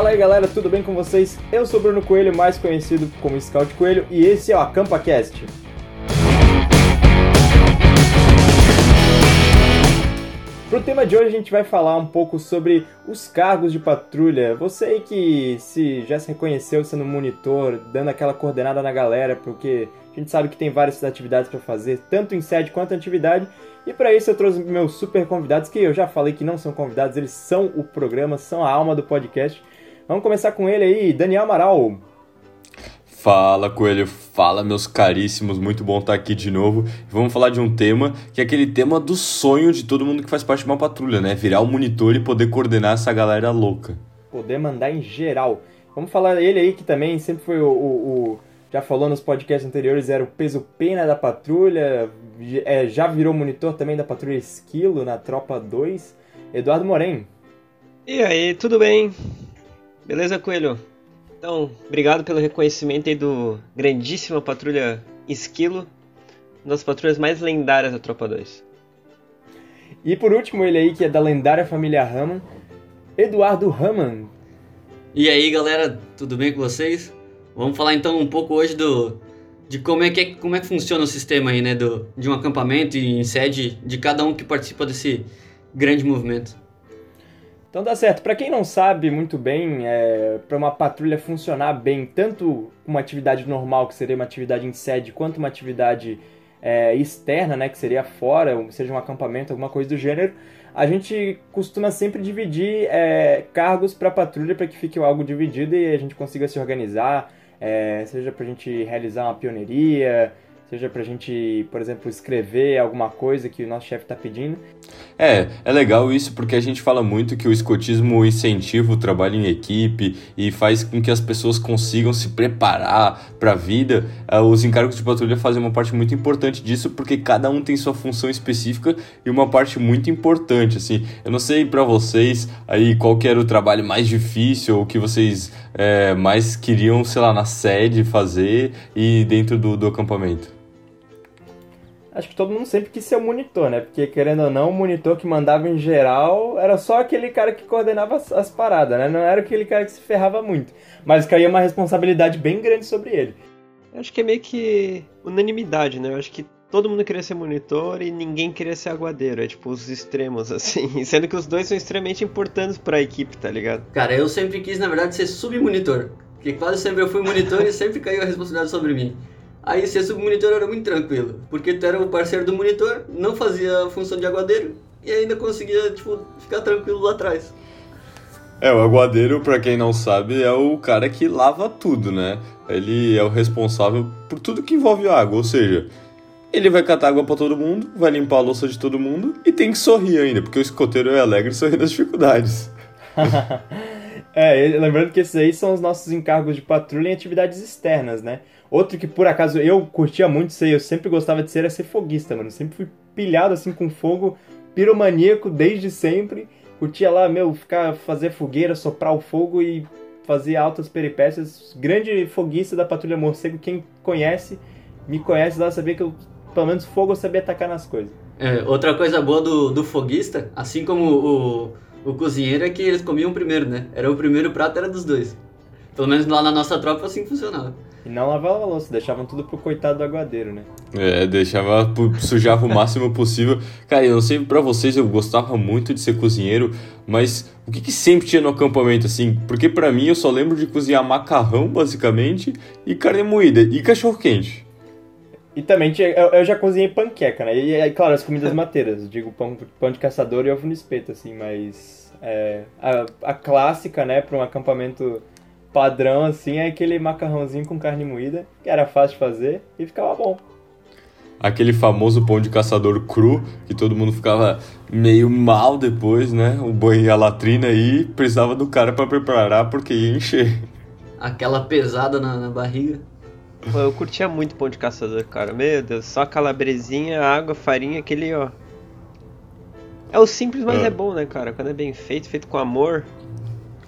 Fala aí galera, tudo bem com vocês? Eu sou Bruno Coelho, mais conhecido como Scout Coelho, e esse é o AcampaCast. Pro tema de hoje a gente vai falar um pouco sobre os cargos de patrulha. Você aí que se já se reconheceu sendo monitor, dando aquela coordenada na galera, porque a gente sabe que tem várias atividades para fazer, tanto em sede quanto atividade. E para isso eu trouxe meus super convidados, que eu já falei que não são convidados, eles são o programa, são a alma do podcast. Vamos começar com ele aí, Daniel Amaral. Fala, Coelho. Fala, meus caríssimos. Muito bom estar aqui de novo. Vamos falar de um tema que é aquele tema do sonho de todo mundo que faz parte de uma patrulha, né? Virar o um monitor e poder coordenar essa galera louca. Poder mandar em geral. Vamos falar ele aí que também sempre foi o, o, o já falou nos podcasts anteriores, era o peso pena da patrulha, é, já virou monitor também da patrulha Esquilo na Tropa 2. Eduardo Moren. E aí, tudo bem? Beleza, Coelho? Então, obrigado pelo reconhecimento aí do grandíssima patrulha Esquilo, uma das patrulhas mais lendárias da Tropa 2. E por último, ele aí que é da lendária família Hammond, Eduardo Hammond. E aí, galera, tudo bem com vocês? Vamos falar então um pouco hoje do de como é que é, como é que funciona o sistema aí, né, do de um acampamento e em sede de cada um que participa desse grande movimento. Então dá certo. Para quem não sabe muito bem, é, para uma patrulha funcionar bem, tanto uma atividade normal, que seria uma atividade em sede, quanto uma atividade é, externa, né, que seria fora, seja um acampamento, alguma coisa do gênero, a gente costuma sempre dividir é, cargos para patrulha para que fique algo dividido e a gente consiga se organizar, é, seja para a gente realizar uma pioneiria, seja para a gente, por exemplo, escrever alguma coisa que o nosso chefe está pedindo. É, é legal isso porque a gente fala muito que o escotismo incentiva o trabalho em equipe e faz com que as pessoas consigam se preparar para a vida. É, os encargos de patrulha fazem uma parte muito importante disso porque cada um tem sua função específica e uma parte muito importante. Assim, eu não sei para vocês aí qual que era o trabalho mais difícil ou que vocês é, mais queriam, sei lá, na sede fazer e dentro do, do acampamento acho que todo mundo sempre quis ser o monitor, né? Porque, querendo ou não, o monitor que mandava em geral era só aquele cara que coordenava as, as paradas, né? Não era aquele cara que se ferrava muito. Mas caía uma responsabilidade bem grande sobre ele. Eu acho que é meio que unanimidade, né? Eu acho que todo mundo queria ser monitor e ninguém queria ser aguadeiro. É tipo os extremos, assim. Sendo que os dois são extremamente importantes para a equipe, tá ligado? Cara, eu sempre quis, na verdade, ser submonitor. Porque quase sempre eu fui monitor e sempre caiu a responsabilidade sobre mim. Aí ser submonitor era muito tranquilo, porque tu era o parceiro do monitor, não fazia a função de aguadeiro e ainda conseguia, tipo, ficar tranquilo lá atrás. É, o aguadeiro, para quem não sabe, é o cara que lava tudo, né? Ele é o responsável por tudo que envolve água, ou seja, ele vai catar água para todo mundo, vai limpar a louça de todo mundo e tem que sorrir ainda, porque o escoteiro é alegre e sorri nas dificuldades. é, lembrando que esses aí são os nossos encargos de patrulha em atividades externas, né? Outro que por acaso eu curtia muito ser, eu sempre gostava de ser, era ser foguista, mano. Sempre fui pilhado assim com fogo, piromaníaco desde sempre. Curtia lá, meu, ficar, fazer fogueira, soprar o fogo e fazer altas peripécias. Grande foguista da Patrulha Morcego, quem conhece, me conhece lá, sabia que eu, pelo menos fogo eu sabia atacar nas coisas. É, outra coisa boa do, do foguista, assim como o, o cozinheiro, é que eles comiam primeiro, né? Era o primeiro prato, era dos dois. Pelo menos lá na nossa tropa assim funcionava. E não lavava a louça, deixavam tudo pro coitado do aguadeiro, né? É, deixava, sujava o máximo possível. Cara, eu não sei pra vocês, eu gostava muito de ser cozinheiro, mas o que, que sempre tinha no acampamento, assim? Porque pra mim eu só lembro de cozinhar macarrão, basicamente, e carne moída, e cachorro quente. E também tinha, eu, eu, já cozinhei panqueca, né? E, e claro, as comidas mateiras, digo pão, pão de caçador e ovo no espeto, assim, mas é, a, a clássica, né, para um acampamento padrão, assim, é aquele macarrãozinho com carne moída, que era fácil de fazer e ficava bom. Aquele famoso pão de caçador cru, que todo mundo ficava meio mal depois, né? O boi a latrina aí, precisava do cara para preparar porque ia encher. Aquela pesada na, na barriga. Pô, eu curtia muito pão de caçador, cara. Meu Deus, só calabresinha, água, farinha, aquele, ó. É o simples, mas é. é bom, né, cara? Quando é bem feito, feito com amor.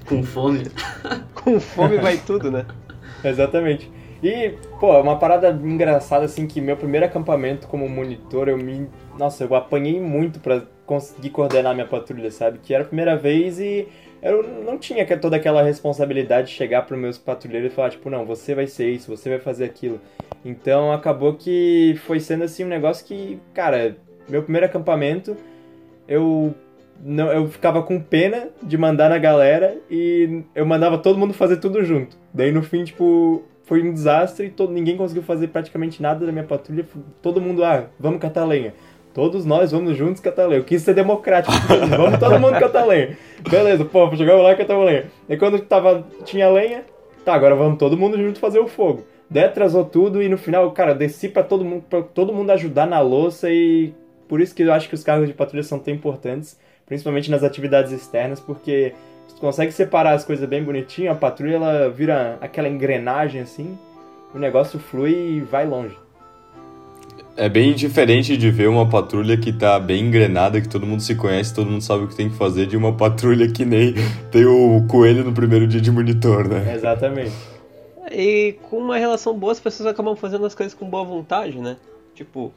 Com fome. Com fome vai tudo, né? Exatamente. E, pô, uma parada engraçada, assim, que meu primeiro acampamento como monitor, eu me. Nossa, eu apanhei muito pra conseguir coordenar minha patrulha, sabe? Que era a primeira vez e eu não tinha toda aquela responsabilidade de chegar para meus patrulheiros e falar, tipo, não, você vai ser isso, você vai fazer aquilo. Então acabou que foi sendo assim um negócio que, cara, meu primeiro acampamento, eu não, eu ficava com pena de mandar na galera e eu mandava todo mundo fazer tudo junto. Daí no fim, tipo, foi um desastre todo, ninguém conseguiu fazer praticamente nada da minha patrulha. Todo mundo, ah, vamos catar lenha. Todos nós vamos juntos catar lenha. Eu quis ser democrático. vamos todo mundo catar lenha. Beleza, pô, chegamos lá lenha. E quando tava, tinha lenha, tá, agora vamos todo mundo junto fazer o fogo. Daí atrasou tudo e no final, cara, desci pra todo mundo, pra todo mundo ajudar na louça e por isso que eu acho que os cargos de patrulha são tão importantes, principalmente nas atividades externas, porque tu consegue separar as coisas bem bonitinho, a patrulha ela vira aquela engrenagem assim, o negócio flui e vai longe. É bem diferente de ver uma patrulha que tá bem engrenada, que todo mundo se conhece, todo mundo sabe o que tem que fazer, de uma patrulha que nem tem o coelho no primeiro dia de monitor, né? Exatamente. E com uma relação boa, as pessoas acabam fazendo as coisas com boa vontade, né? Tipo,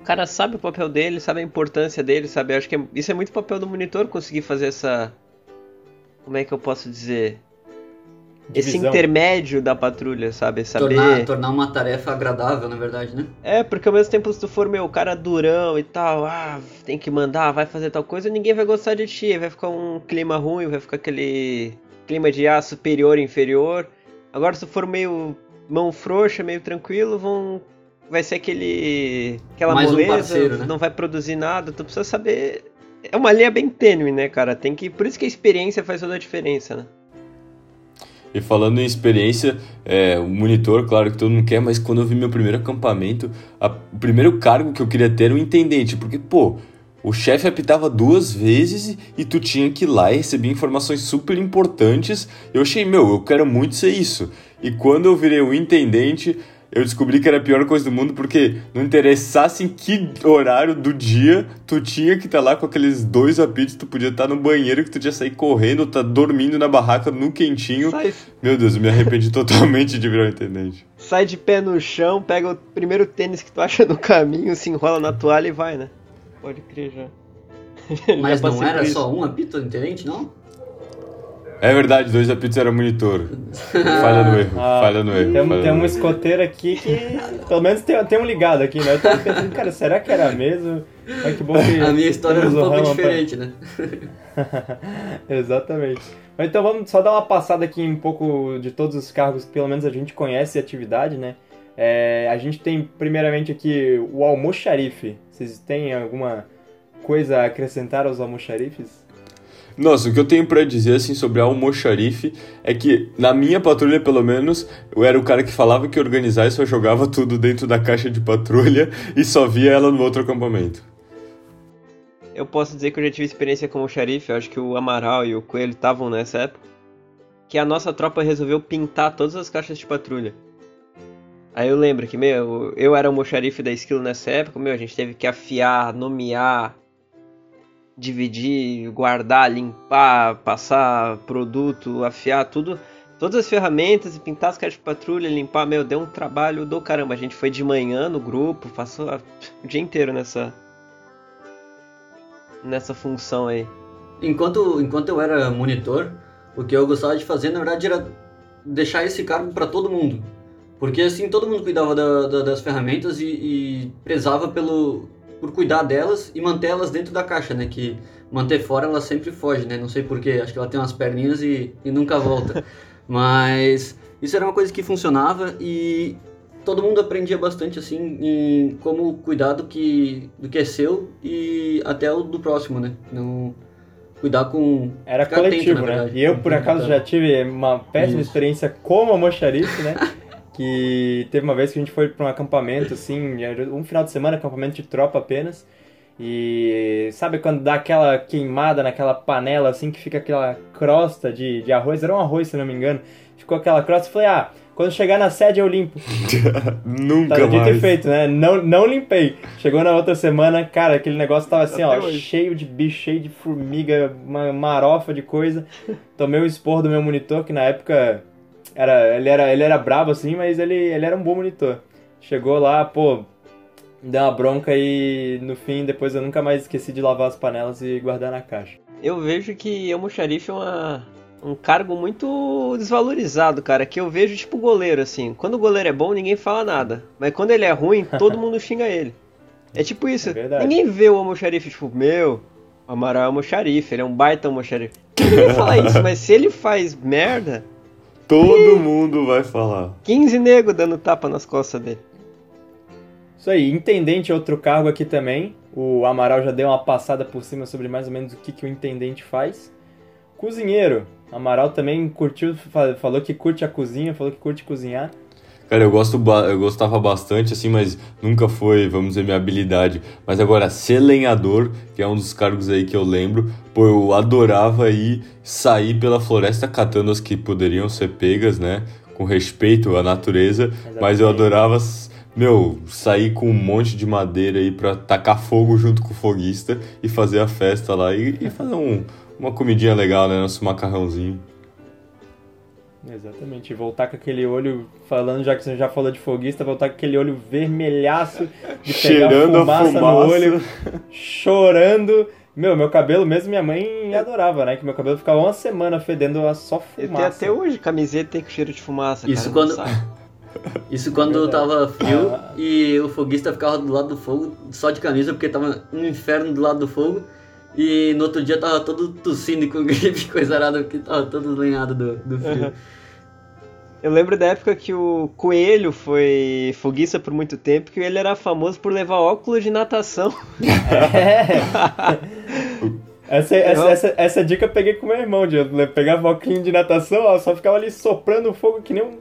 o cara sabe o papel dele, sabe a importância dele, sabe? Eu acho que é, isso é muito papel do monitor conseguir fazer essa. Como é que eu posso dizer? Esse intermédio da patrulha, sabe? Saber... Tornar, tornar uma tarefa agradável, na verdade, né? É, porque ao mesmo tempo se tu for, meu, cara durão e tal, ah, tem que mandar, vai fazer tal coisa, ninguém vai gostar de ti, vai ficar um clima ruim, vai ficar aquele clima de ah, superior, inferior. Agora se tu for meio mão frouxa, meio tranquilo, vão vai ser aquele aquela Mais moleza, um parceiro, né? não vai produzir nada, tu precisa saber é uma linha bem tênue, né, cara? Tem que por isso que a experiência faz toda a diferença, né? E falando em experiência, é, o monitor, claro que todo mundo quer, mas quando eu vi meu primeiro acampamento, a, o primeiro cargo que eu queria ter era o intendente, porque, pô, o chefe apitava duas vezes e tu tinha que ir lá e receber informações super importantes. Eu achei, meu, eu quero muito ser isso. E quando eu virei o intendente, eu descobri que era a pior coisa do mundo porque não interessasse em que horário do dia tu tinha que estar tá lá com aqueles dois apitos, tu podia estar tá no banheiro que tu tinha sair correndo, tá dormindo na barraca no quentinho. Sai. Meu Deus, eu me arrependi totalmente de virar um intendente. Sai de pé no chão, pega o primeiro tênis que tu acha no caminho, se enrola na toalha e vai, né? Pode crer já. Mas já não era só um apito intendente, não? É verdade, dois apitos era monitor. Falha no erro, ah, falha no erro. Tem, tem um escoteiro aqui que. Pelo menos tem, tem um ligado aqui, né? Eu tô pensando, cara, será que era mesmo? Mas que bom que. A minha história era um pouco diferente, pra... né? Exatamente. Então vamos só dar uma passada aqui um pouco de todos os cargos que pelo menos a gente conhece a atividade, né? É, a gente tem primeiramente aqui o almoxarife. Vocês têm alguma coisa a acrescentar aos almoxarifes? Nossa, o que eu tenho para dizer assim sobre a almoxarife é que na minha patrulha, pelo menos, eu era o cara que falava que organizar e só jogava tudo dentro da caixa de patrulha e só via ela no outro acampamento. Eu posso dizer que eu já tive experiência com o xerife, eu acho que o Amaral e o Coelho estavam nessa época, que a nossa tropa resolveu pintar todas as caixas de patrulha. Aí eu lembro que, meu, eu era o xerife da Skill nessa época, meu, a gente teve que afiar, nomear, dividir, guardar, limpar, passar produto, afiar tudo, todas as ferramentas e pintar as caixas de patrulha, limpar, meu, deu um trabalho do caramba. A gente foi de manhã no grupo, passou o dia inteiro nessa nessa função aí. Enquanto enquanto eu era monitor, o que eu gostava de fazer, na verdade, era deixar esse cargo para todo mundo. Porque assim, todo mundo cuidava da, da, das ferramentas e, e prezava pelo, por cuidar delas e manter elas dentro da caixa, né? Que manter fora ela sempre foge, né? Não sei porquê, acho que ela tem umas perninhas e, e nunca volta. Mas isso era uma coisa que funcionava e todo mundo aprendia bastante assim em como cuidar do que, do que é seu e até o do próximo, né? Não cuidar com era coletivo, atento, né? E eu por acaso já tive uma péssima isso. experiência como almoxarife, né? que teve uma vez que a gente foi para um acampamento, assim, um final de semana, acampamento de tropa apenas, e sabe quando dá aquela queimada naquela panela, assim, que fica aquela crosta de, de arroz, era um arroz, se não me engano, ficou aquela crosta, e falei, ah, quando chegar na sede eu limpo. Nunca tá, mais. Dito feito, né? Não, não limpei. Chegou na outra semana, cara, aquele negócio tava assim, Até ó, hoje. cheio de bicho, cheio de formiga, uma marofa de coisa. Tomei o esporro do meu monitor, que na época Era, ele, era, ele era brabo assim, mas ele, ele era um bom monitor. Chegou lá, pô, deu uma bronca e no fim, depois eu nunca mais esqueci de lavar as panelas e guardar na caixa. Eu vejo que almoxarife é uma, um cargo muito desvalorizado, cara. Que eu vejo tipo goleiro, assim. Quando o goleiro é bom, ninguém fala nada. Mas quando ele é ruim, todo mundo xinga ele. É tipo isso. É ninguém vê o almoxarife, tipo, meu, o Amaral é almoxarife, ele é um baita almoxarife. Ninguém fala isso, mas se ele faz merda. Todo mundo vai falar. 15 nego dando tapa nas costas dele. Isso aí, intendente é outro cargo aqui também. O Amaral já deu uma passada por cima sobre mais ou menos o que, que o intendente faz. Cozinheiro. Amaral também curtiu, falou que curte a cozinha, falou que curte cozinhar. Cara, eu, gosto, eu gostava bastante, assim, mas nunca foi, vamos dizer, minha habilidade. Mas agora, ser lenhador, que é um dos cargos aí que eu lembro, pô, eu adorava ir sair pela floresta catando as que poderiam ser pegas, né? Com respeito à natureza, Exatamente. mas eu adorava, meu, sair com um monte de madeira aí pra tacar fogo junto com o foguista e fazer a festa lá e, e fazer um, uma comidinha legal, né? Nosso macarrãozinho. Exatamente, voltar com aquele olho, falando, já que você já falou de foguista, voltar com aquele olho vermelhaço de pegar Cheirando fumaça, fumaça no olho, chorando. Meu, meu cabelo mesmo, minha mãe adorava, né? Que meu cabelo ficava uma semana fedendo a só fumaça. Eu até hoje camiseta tem cheiro de fumaça. Isso cara, quando. Isso quando é tava frio ah. e o foguista ficava do lado do fogo só de camisa, porque tava um inferno do lado do fogo. E no outro dia tava todo tossindo com gripe, coisa arada, porque tava todo lenhado do, do frio. Eu lembro da época que o Coelho foi foguista por muito tempo, que ele era famoso por levar óculos de natação. É. essa, essa, essa, essa, dica eu peguei com meu irmão, de pegava óculos de natação, ó, só ficava ali soprando o fogo que nem um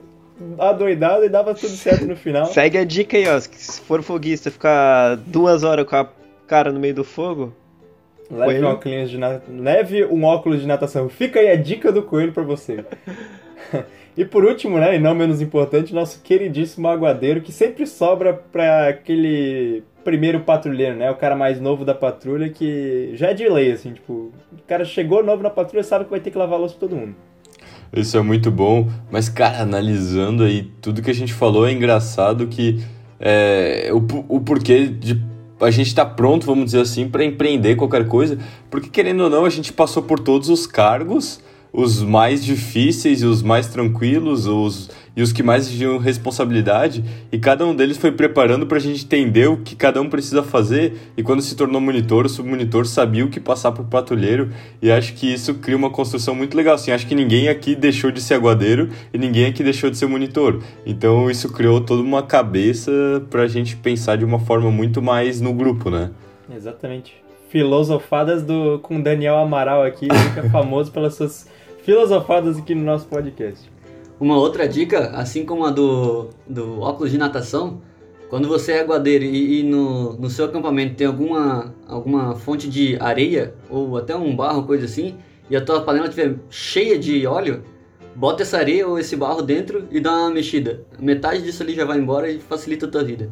adoidado e dava tudo certo no final. Segue a dica aí, ó. Se for foguista, ficar duas horas com a cara no meio do fogo, Leve um, óculos de na... Leve um óculos de natação. Fica aí a dica do coelho para você. e por último, né, e não menos importante, nosso queridíssimo aguadeiro, que sempre sobra para aquele primeiro patrulheiro, né? O cara mais novo da patrulha que já é de lei, assim, tipo, o cara chegou novo na patrulha sabe que vai ter que lavar a louça todo mundo. Isso é muito bom, mas, cara, analisando aí tudo que a gente falou, é engraçado que é, o, o porquê de a gente está pronto, vamos dizer assim, para empreender qualquer coisa, porque querendo ou não, a gente passou por todos os cargos, os mais difíceis e os mais tranquilos, os e os que mais tinham responsabilidade, e cada um deles foi preparando para a gente entender o que cada um precisa fazer, e quando se tornou monitor, o submonitor sabia o que passar para o patrulheiro, e acho que isso cria uma construção muito legal, assim, acho que ninguém aqui deixou de ser aguadeiro, e ninguém aqui deixou de ser monitor, então isso criou toda uma cabeça para a gente pensar de uma forma muito mais no grupo, né? Exatamente. Filosofadas do, com Daniel Amaral aqui, que é famoso pelas suas filosofadas aqui no nosso podcast. Uma outra dica, assim como a do, do óculos de natação, quando você é aguadeiro e, e, no, no seu acampamento tem alguma, alguma fonte de areia ou até um barro, coisa assim, e a tua panela estiver cheia de óleo, bota essa areia ou esse barro dentro e dá uma mexida. Metade disso ali já vai embora e facilita a tua vida.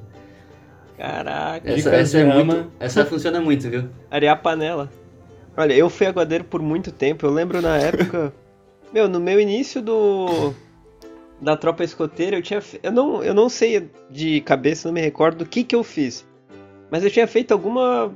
Caraca, essa, essa, é muito, essa funciona muito, viu? Areia a panela. Olha, eu fui aguadeiro por muito tempo. Eu lembro na época. Meu, no meu início do da tropa escoteira, eu tinha. Eu não, eu não sei de cabeça, não me recordo do que, que eu fiz. Mas eu tinha feito alguma.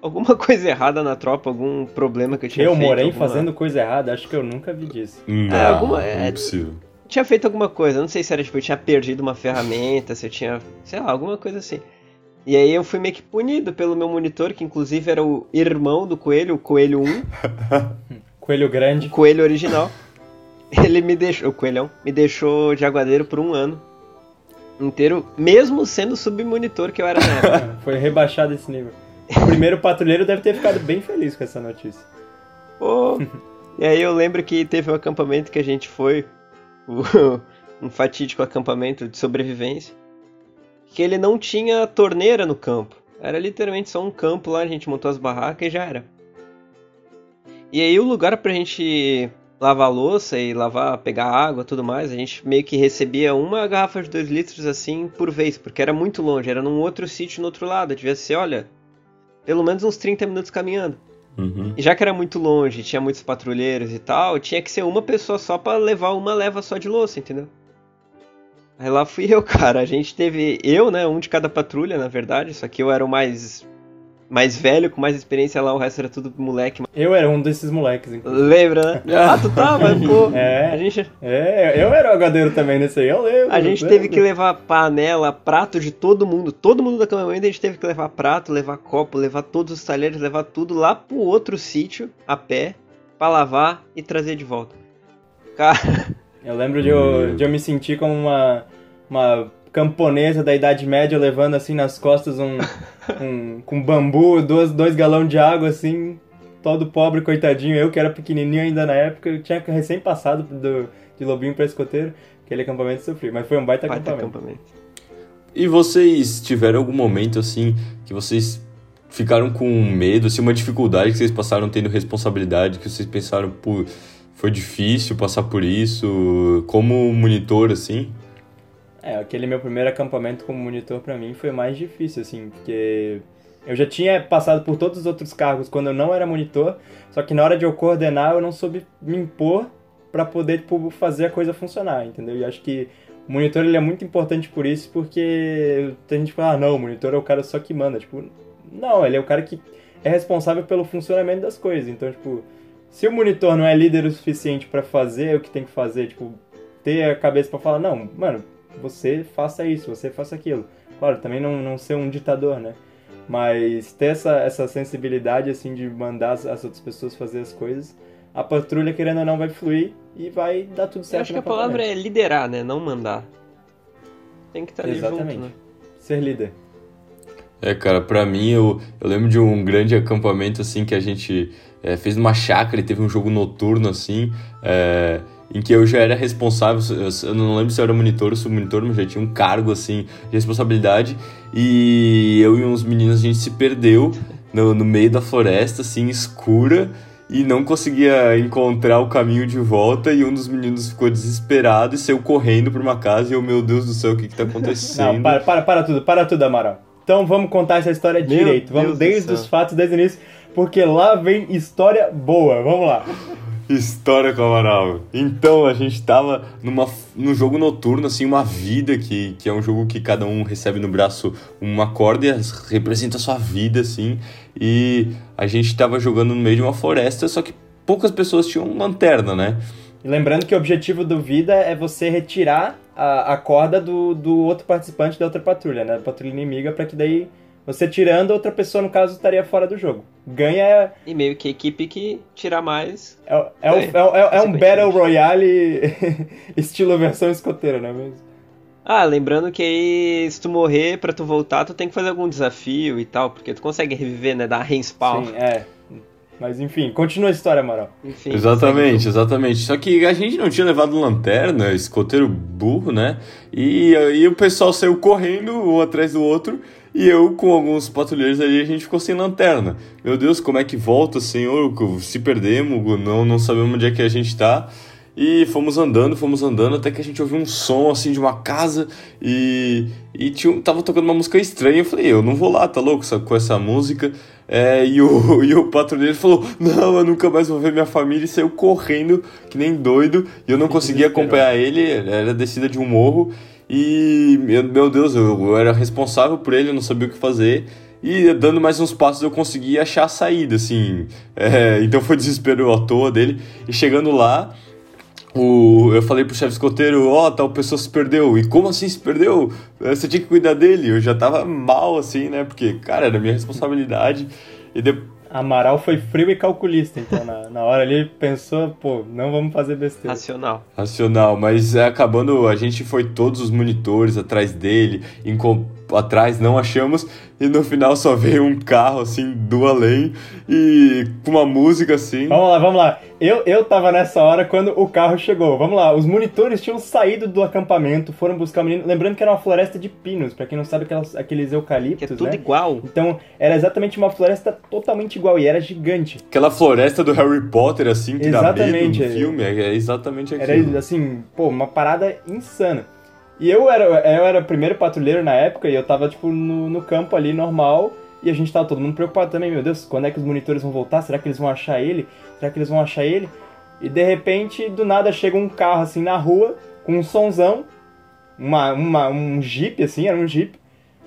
Alguma coisa errada na tropa, algum problema que eu tinha eu feito. Eu morei alguma... fazendo coisa errada, acho que eu nunca vi disso. Não, é, alguma, é, não é possível. Tinha feito alguma coisa, não sei se era tipo, eu tinha perdido uma ferramenta, se eu tinha. sei lá, alguma coisa assim. E aí eu fui meio que punido pelo meu monitor, que inclusive era o irmão do coelho, o coelho 1. coelho grande. O coelho original. ele me deixou, o coelhão, me deixou de aguadeiro por um ano inteiro, mesmo sendo submonitor que eu era na época. Foi rebaixado esse nível. O primeiro patrulheiro deve ter ficado bem feliz com essa notícia. Oh. e aí eu lembro que teve um acampamento que a gente foi, um fatídico acampamento de sobrevivência, que ele não tinha torneira no campo. Era literalmente só um campo lá, a gente montou as barracas e já era. E aí o lugar pra gente lavar louça e lavar, pegar água tudo mais, a gente meio que recebia uma garrafa de 2 litros assim por vez, porque era muito longe, era num outro sítio no outro lado, devia ser, olha, pelo menos uns 30 minutos caminhando. Uhum. E já que era muito longe, tinha muitos patrulheiros e tal, tinha que ser uma pessoa só pra levar uma leva só de louça, entendeu? Aí lá fui eu, cara. A gente teve eu, né, um de cada patrulha, na verdade, só que eu era o mais mais velho, com mais experiência lá, o resto era tudo moleque. Eu era um desses moleques, inclusive. Lembra, né? Ah, tu tava, pô. É. A gente, É, eu era o agadeiro também nesse aí, eu lembro. a gente eu teve lembro. que levar panela, prato de todo mundo. Todo mundo da caminhonete a gente teve que levar prato, levar copo, levar todos os talheres, levar tudo lá pro outro sítio, a pé, pra lavar e trazer de volta. Cara, Eu lembro de eu, de eu me sentir como uma, uma camponesa da Idade Média levando assim nas costas um, um com bambu, dois, dois galões de água assim, todo pobre, coitadinho. Eu que era pequenininho ainda na época, eu tinha recém passado do, de Lobinho pra escoteiro, aquele acampamento sofri, mas foi um baita, baita acampamento. acampamento. E vocês tiveram algum momento assim que vocês ficaram com medo, assim, uma dificuldade que vocês passaram tendo responsabilidade, que vocês pensaram, pô, foi difícil passar por isso, como monitor, assim? É, aquele meu primeiro acampamento como monitor pra mim foi mais difícil, assim, porque eu já tinha passado por todos os outros cargos quando eu não era monitor, só que na hora de eu coordenar eu não soube me impor pra poder, tipo, fazer a coisa funcionar, entendeu? E acho que o monitor ele é muito importante por isso, porque tem gente que fala, ah, não, o monitor é o cara só que manda, tipo, não, ele é o cara que é responsável pelo funcionamento das coisas, então, tipo, se o monitor não é líder o suficiente pra fazer o que tem que fazer, tipo, ter a cabeça pra falar, não, mano, você faça isso, você faça aquilo. Claro, também não, não ser um ditador, né? Mas ter essa, essa sensibilidade, assim, de mandar as, as outras pessoas fazer as coisas, a patrulha, querendo ou não, vai fluir e vai dar tudo Eu certo acho que a palavra é liderar, né? Não mandar. Tem que estar ali Exatamente. junto, né? Ser líder. É, cara, pra mim, eu, eu lembro de um grande acampamento, assim, que a gente é, fez numa chácara e teve um jogo noturno, assim, é, em que eu já era responsável, eu, não lembro se eu era monitor ou submonitor, mas já tinha um cargo, assim, de responsabilidade, e eu e uns meninos, a gente se perdeu no, no meio da floresta, assim, escura, e não conseguia encontrar o caminho de volta, e um dos meninos ficou desesperado e saiu correndo pra uma casa, e eu, meu Deus do céu, o que que tá acontecendo? Não, para, para, para tudo, para tudo, Amaral. Então vamos contar essa história Meu direito. Vamos Deus desde os fatos, desde o início, porque lá vem história boa. Vamos lá. História com Amaral. Então, a gente tava numa, num jogo noturno, assim, uma vida, que, que é um jogo que cada um recebe no braço uma corda e representa a sua vida, assim. E a gente tava jogando no meio de uma floresta, só que poucas pessoas tinham lanterna, né? E lembrando que o objetivo do Vida é você retirar a, a corda do, do outro participante da outra patrulha, né? Da patrulha inimiga, pra que daí você tirando, outra pessoa, no caso, estaria fora do jogo. Ganha é, E meio que a equipe que tirar mais. é, é, um- É, é, é, um. Battle Royale estilo versão escoteira, não é mesmo? Ah, lembrando que aí, se tu morrer, pra tu voltar, tu tem que fazer algum desafio e tal, porque tu consegue reviver, né? Dar respawn. Sim, é. Mas enfim, continua a história, Amaral. Enfim. Exatamente, exatamente. Só que a gente não tinha levado lanterna, escoteiro burro, né? E aí o pessoal saiu correndo um atrás do outro e eu com alguns patrulheiros ali a gente ficou sem lanterna. Meu Deus, como é que volta, senhor? Se perdemos, não, não sabemos onde é que a gente tá. E fomos andando, fomos andando, até que a gente ouviu um som assim de uma casa e, e tinha, tava tocando uma música estranha. Eu falei, eu não vou lá, tá louco com essa música? É, e, o, e o patrulheiro falou, não, eu nunca mais vou ver minha família e saiu correndo que nem doido. E eu não conseguia desesperou. acompanhar ele, era descida de um morro. E, meu, Deus, eu, eu era responsável por ele, eu não sabia o que fazer. E dando mais uns passos eu consegui achar a saída, assim. É, então foi desespero à toa dele. E chegando lá, o, eu falei pro chefe escoteiro, ó, tal pessoa se perdeu. E como assim se perdeu? Eh, Você tinha que cuidar dele. Eu já tava mal, assim, né? Porque, cara, era minha responsabilidade. E depois. Amaral foi frio e calculista, então na, na hora ali ele pensou, pô, não vamos fazer besteira. Racional. Racional, mas é, acabando, a gente foi todos os monitores atrás dele, enco- atrás não achamos, e no final só veio um carro assim do além e com uma música assim. Vamos lá, vamos lá. Eu, eu tava nessa hora quando o carro chegou. Vamos lá, os monitores tinham saído do acampamento, foram buscar o menino. Lembrando que era uma floresta de pinos, pra quem não sabe, aquelas, aqueles Que é eucaliptos, tudo né? igual. Então, era exatamente uma floresta totalmente igual e era gigante. Aquela floresta do Harry Potter, assim, que dá medo Exatamente, no filme, é, é exatamente aquilo. Era assim, pô, uma parada insana. E eu era, eu era o primeiro patrulheiro na época e eu tava, tipo, no, no campo ali normal. E a gente tava todo mundo preocupado também, meu Deus, quando é que os monitores vão voltar? Será que eles vão achar ele? Será que eles vão achar ele? E de repente, do nada chega um carro assim na rua, com um sonzão, uma, uma, um jeep assim, era um jeep.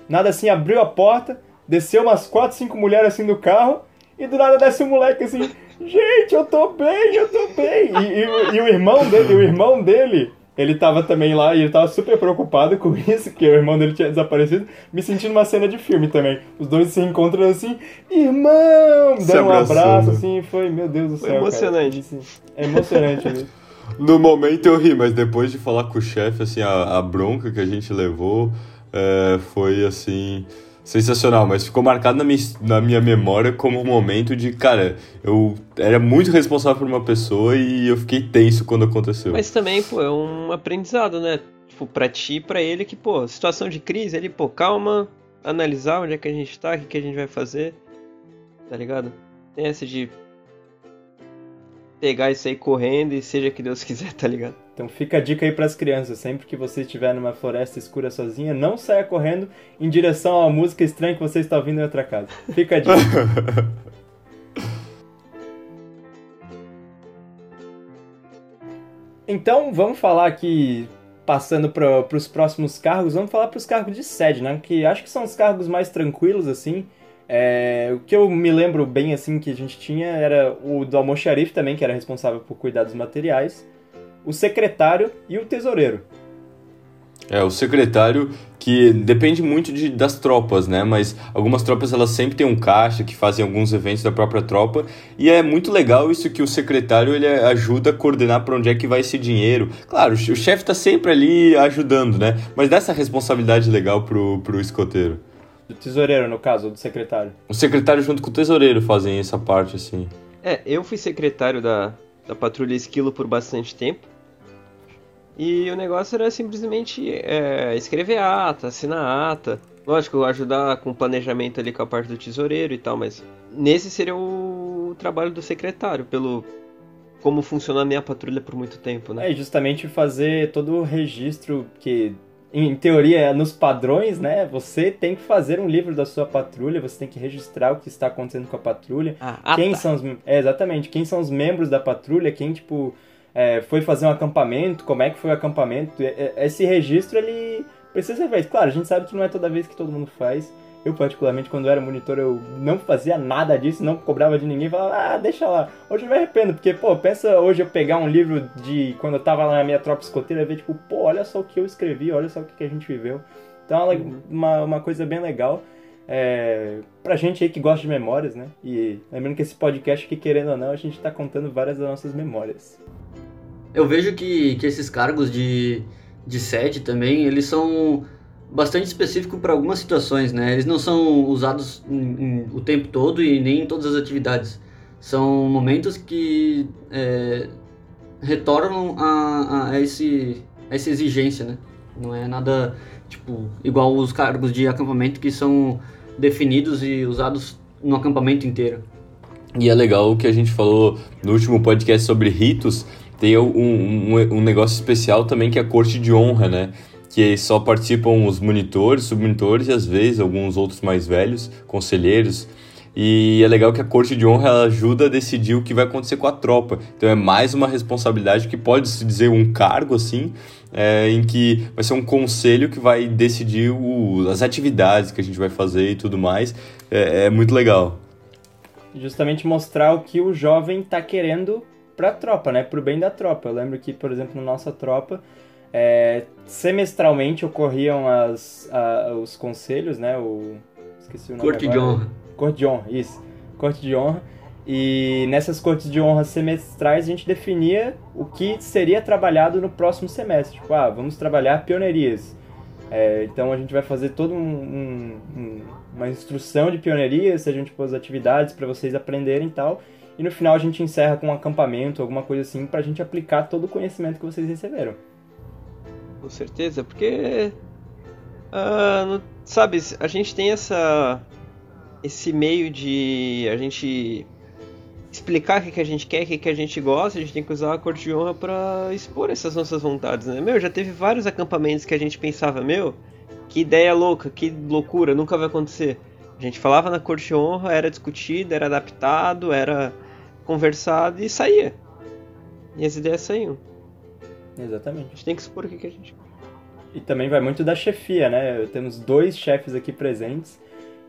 Nada assim, abriu a porta, desceu umas 4, 5 mulheres assim do carro, e do nada desce um moleque assim, gente, eu tô bem, eu tô bem. E, e, e o irmão dele, o irmão dele ele tava também lá e ele tava super preocupado com isso, que o irmão dele tinha desaparecido, me sentindo uma cena de filme também. Os dois se encontram assim, irmão! Dando um abraço, assim, foi, meu Deus do céu. Foi emocionante. Cara. É emocionante ali. No momento eu ri, mas depois de falar com o chefe, assim, a, a bronca que a gente levou é, foi assim sensacional, mas ficou marcado na minha, na minha memória como um momento de, cara, eu era muito responsável por uma pessoa e eu fiquei tenso quando aconteceu. Mas também, pô, é um aprendizado, né? Tipo, pra ti e pra ele que, pô, situação de crise, ele, pô, calma, analisar onde é que a gente tá, o que, que a gente vai fazer, tá ligado? Tem essa de pegar isso aí correndo e seja que Deus quiser, tá ligado? Então fica a dica aí para as crianças, sempre que você estiver numa floresta escura sozinha, não saia correndo em direção uma música estranha que você está ouvindo em outra casa. Fica a dica. então vamos falar aqui, passando para os próximos cargos, vamos falar para os cargos de sede, né? Que acho que são os cargos mais tranquilos, assim. É, o que eu me lembro bem, assim, que a gente tinha era o do almoxarif também, que era responsável por cuidar dos materiais o secretário e o tesoureiro. É, o secretário que depende muito de, das tropas, né? Mas algumas tropas elas sempre têm um caixa que fazem alguns eventos da própria tropa e é muito legal isso que o secretário ele ajuda a coordenar para onde é que vai esse dinheiro. Claro, o chefe está sempre ali ajudando, né? Mas dá essa responsabilidade legal pro, pro escoteiro. Do tesoureiro, no caso, do secretário. O secretário junto com o tesoureiro fazem essa parte, assim. É, eu fui secretário da, da patrulha Esquilo por bastante tempo. E o negócio era simplesmente é, escrever ata, assinar ata. Lógico, ajudar com o planejamento ali com a parte do tesoureiro e tal, mas nesse seria o trabalho do secretário, pelo como funcionou a minha patrulha por muito tempo, né? É, justamente fazer todo o registro que em teoria, é nos padrões, né? Você tem que fazer um livro da sua patrulha, você tem que registrar o que está acontecendo com a patrulha. Ah, quem tá. são os, é, exatamente, quem são os membros da patrulha, quem tipo é, foi fazer um acampamento, como é que foi o acampamento. Esse registro, ele precisa ser feito. Claro, a gente sabe que não é toda vez que todo mundo faz. Eu, particularmente, quando eu era monitor, eu não fazia nada disso, não cobrava de ninguém, falava, ah, deixa lá. Hoje eu me arrependo, porque, pô, pensa hoje eu pegar um livro de quando eu tava lá na minha tropa escoteira e ver, tipo, pô, olha só o que eu escrevi, olha só o que a gente viveu. Então, é uma, uma coisa bem legal. É, pra gente aí que gosta de memórias, né? E lembrando que esse podcast, que querendo ou não, a gente tá contando várias das nossas memórias. Eu vejo que, que esses cargos de, de sede também, eles são bastante específicos para algumas situações, né? Eles não são usados em, em, o tempo todo e nem em todas as atividades. São momentos que é, retornam a, a, esse, a essa exigência, né? Não é nada, tipo, igual os cargos de acampamento que são definidos e usados no acampamento inteiro. E é legal o que a gente falou no último podcast sobre ritos, tem um, um, um, negócio especial também que é a corte de honra, né? Que só participam os monitores, submonitores e às vezes alguns outros mais velhos, conselheiros. E é legal que a corte de honra ajuda a decidir o que vai acontecer com a tropa. Então é mais uma responsabilidade que pode se dizer um cargo assim, é, em que vai ser um conselho que vai decidir o, as atividades que a gente vai fazer e tudo mais. É, é muito legal. Justamente mostrar o que o jovem está querendo pra tropa, né? Pro bem da tropa. Eu lembro que, por exemplo, na nossa tropa, é, semestralmente ocorriam as, a, os conselhos, né? O, esqueci o nome Corte agora. de honra. Corte de honra, isso. Corte de honra. E nessas cortes de honra semestrais a gente definia o que seria trabalhado no próximo semestre. Tipo, ah, vamos trabalhar pioneirias. É, então a gente vai fazer toda um, um, um, uma instrução de pioneirias, sejam tipo as atividades para vocês aprenderem e tal. E no final a gente encerra com um acampamento, alguma coisa assim, pra gente aplicar todo o conhecimento que vocês receberam. Com certeza, porque. Uh, sabe, a gente tem essa. Esse meio de a gente explicar o que, que a gente quer, o que, que a gente gosta, a gente tem que usar a cor de honra pra expor essas nossas vontades, né? Meu, já teve vários acampamentos que a gente pensava, meu, que ideia louca, que loucura, nunca vai acontecer. A gente falava na corte de honra, era discutido, era adaptado, era conversado e saía. E as ideias saíam. Exatamente. A gente tem que expor o que, que a gente. E também vai muito da chefia, né? Temos dois chefes aqui presentes.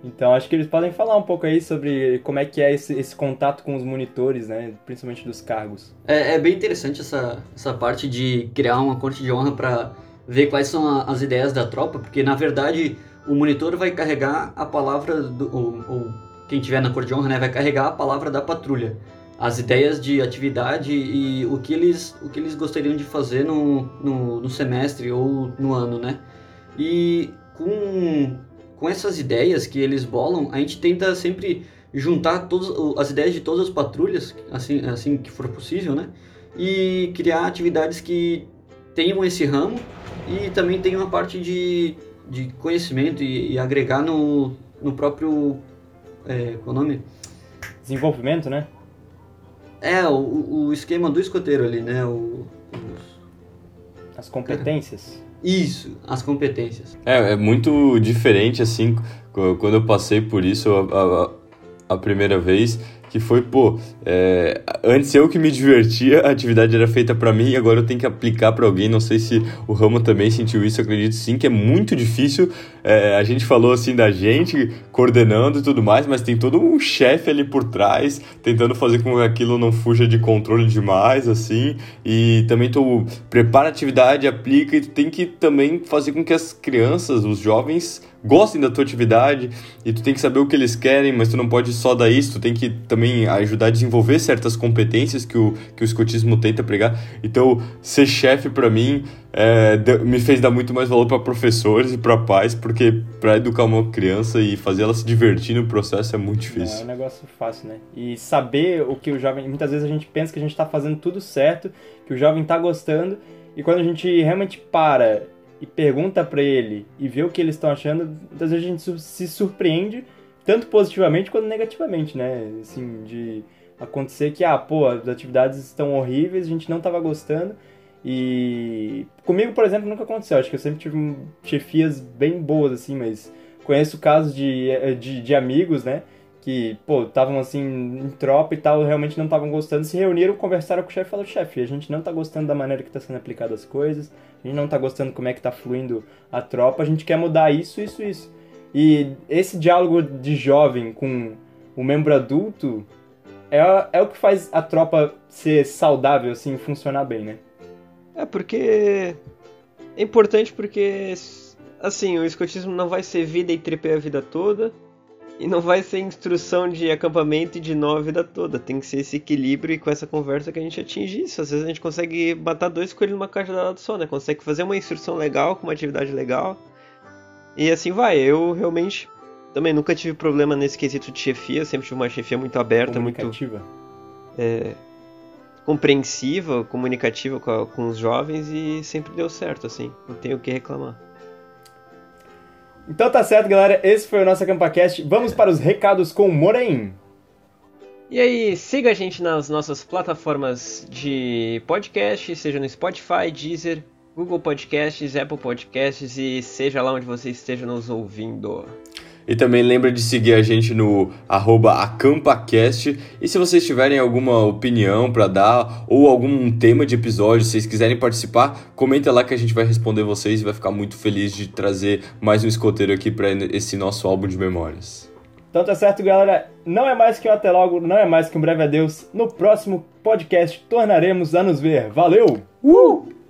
Então acho que eles podem falar um pouco aí sobre como é que é esse, esse contato com os monitores, né? Principalmente dos cargos. É, é bem interessante essa, essa parte de criar uma corte de honra para ver quais são a, as ideias da tropa, porque na verdade o monitor vai carregar a palavra do, ou, ou quem tiver na corte de honra, né, vai carregar a palavra da patrulha, as ideias de atividade e o que eles o que eles gostariam de fazer no, no, no semestre ou no ano, né? E com com essas ideias que eles bolam, a gente tenta sempre juntar todas as ideias de todas as patrulhas, assim, assim que for possível, né? E criar atividades que tenham esse ramo e também tenham uma parte de, de conhecimento e, e agregar no, no próprio. É, qual é o nome? Desenvolvimento, né? É, o, o esquema do escoteiro ali, né? O, os... As competências. Isso, as competências. É, é muito diferente, assim, quando eu passei por isso a, a, a primeira vez, que foi, pô, é, antes eu que me divertia, a atividade era feita para mim, agora eu tenho que aplicar para alguém. Não sei se o Ramo também sentiu isso, acredito sim, que é muito difícil. É, a gente falou assim da gente coordenando e tudo mais, mas tem todo um chefe ali por trás, tentando fazer com que aquilo não fuja de controle demais, assim. E também tu prepara a atividade, aplica e tu tem que também fazer com que as crianças, os jovens, gostem da tua atividade e tu tem que saber o que eles querem, mas tu não pode só dar isso, tu tem que também ajudar a desenvolver certas competências que o, que o escotismo tenta pregar. Então, ser chefe para mim é, me fez dar muito mais valor para professores e para pais, porque para educar uma criança e fazer ela se divertir no processo é muito difícil. Não, é um negócio fácil, né? E saber o que o jovem. Muitas vezes a gente pensa que a gente está fazendo tudo certo, que o jovem está gostando, e quando a gente realmente para e pergunta para ele e vê o que eles estão achando, muitas vezes a gente se surpreende, tanto positivamente quanto negativamente, né? Assim, de acontecer que, ah, pô, as atividades estão horríveis, a gente não estava gostando. E comigo, por exemplo, nunca aconteceu. Acho que eu sempre tive chefias bem boas, assim, mas conheço casos de, de, de amigos, né? que, pô, estavam assim em tropa e tal, realmente não estavam gostando, se reuniram, conversaram com o chefe e falaram, chefe, a gente não tá gostando da maneira que tá sendo aplicada as coisas, a gente não tá gostando como é que tá fluindo a tropa, a gente quer mudar isso, isso, isso. E esse diálogo de jovem com o membro adulto é, é o que faz a tropa ser saudável, assim, funcionar bem, né? É porque é importante porque assim, o escotismo não vai ser vida e tripé a vida toda e não vai ser instrução de acampamento e de nó a vida toda. Tem que ser esse equilíbrio e com essa conversa que a gente atinge isso. Às vezes a gente consegue matar dois coelhos numa caixa lado só, né? Consegue fazer uma instrução legal com uma atividade legal. E assim vai. Eu realmente também nunca tive problema nesse quesito de chefia. Eu sempre tive uma chefia muito aberta, muito. É, compreensiva, comunicativa com, a, com os jovens e sempre deu certo, assim. Não tenho o que reclamar. Então tá certo, galera. Esse foi o nosso AcampaCast. Vamos para os recados com o Moraim. E aí, siga a gente nas nossas plataformas de podcast, seja no Spotify, Deezer, Google Podcasts, Apple Podcasts e seja lá onde você esteja nos ouvindo. E também lembra de seguir a gente no acampacast. E se vocês tiverem alguma opinião para dar ou algum tema de episódio, se vocês quiserem participar, comenta lá que a gente vai responder vocês e vai ficar muito feliz de trazer mais um escoteiro aqui para esse nosso álbum de memórias. Então tá certo, galera. Não é mais que um até logo, não é mais que um breve adeus. No próximo podcast tornaremos a nos ver. Valeu! Uh!